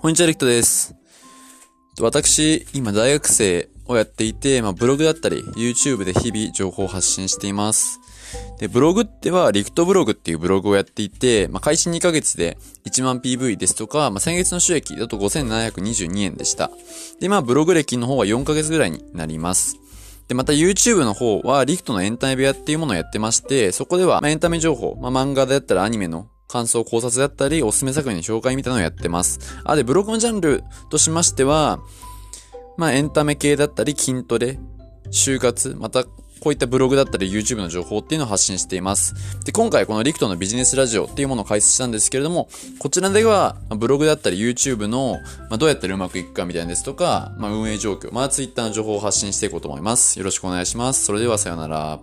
こんにちは、リクトです。私、今大学生をやっていて、まあ、ブログだったり、YouTube で日々情報を発信しています。で、ブログっては、リクトブログっていうブログをやっていて、まあ、開始2ヶ月で1万 PV ですとか、まあ、先月の収益だと5722円でした。で、まあ、ブログ歴の方は4ヶ月ぐらいになります。で、また YouTube の方は、リクトのエンタメ部屋っていうものをやってまして、そこでは、まあ、エンタメ情報、まあ、漫画であったらアニメの感想考察だったり、おすすめ作品の紹介みたいなのをやってます。あ、で、ブログのジャンルとしましては、まあ、エンタメ系だったり、筋トレ、就活、また、こういったブログだったり YouTube の情報っていうのを発信しています。で、今回このリクトのビジネスラジオっていうものを開設したんですけれども、こちらでは、ブログだったり YouTube の、まあ、どうやったらうまくいくかみたいなですとか、まあ、運営状況、まあ、Twitter の情報を発信していこうと思います。よろしくお願いします。それではさようなら。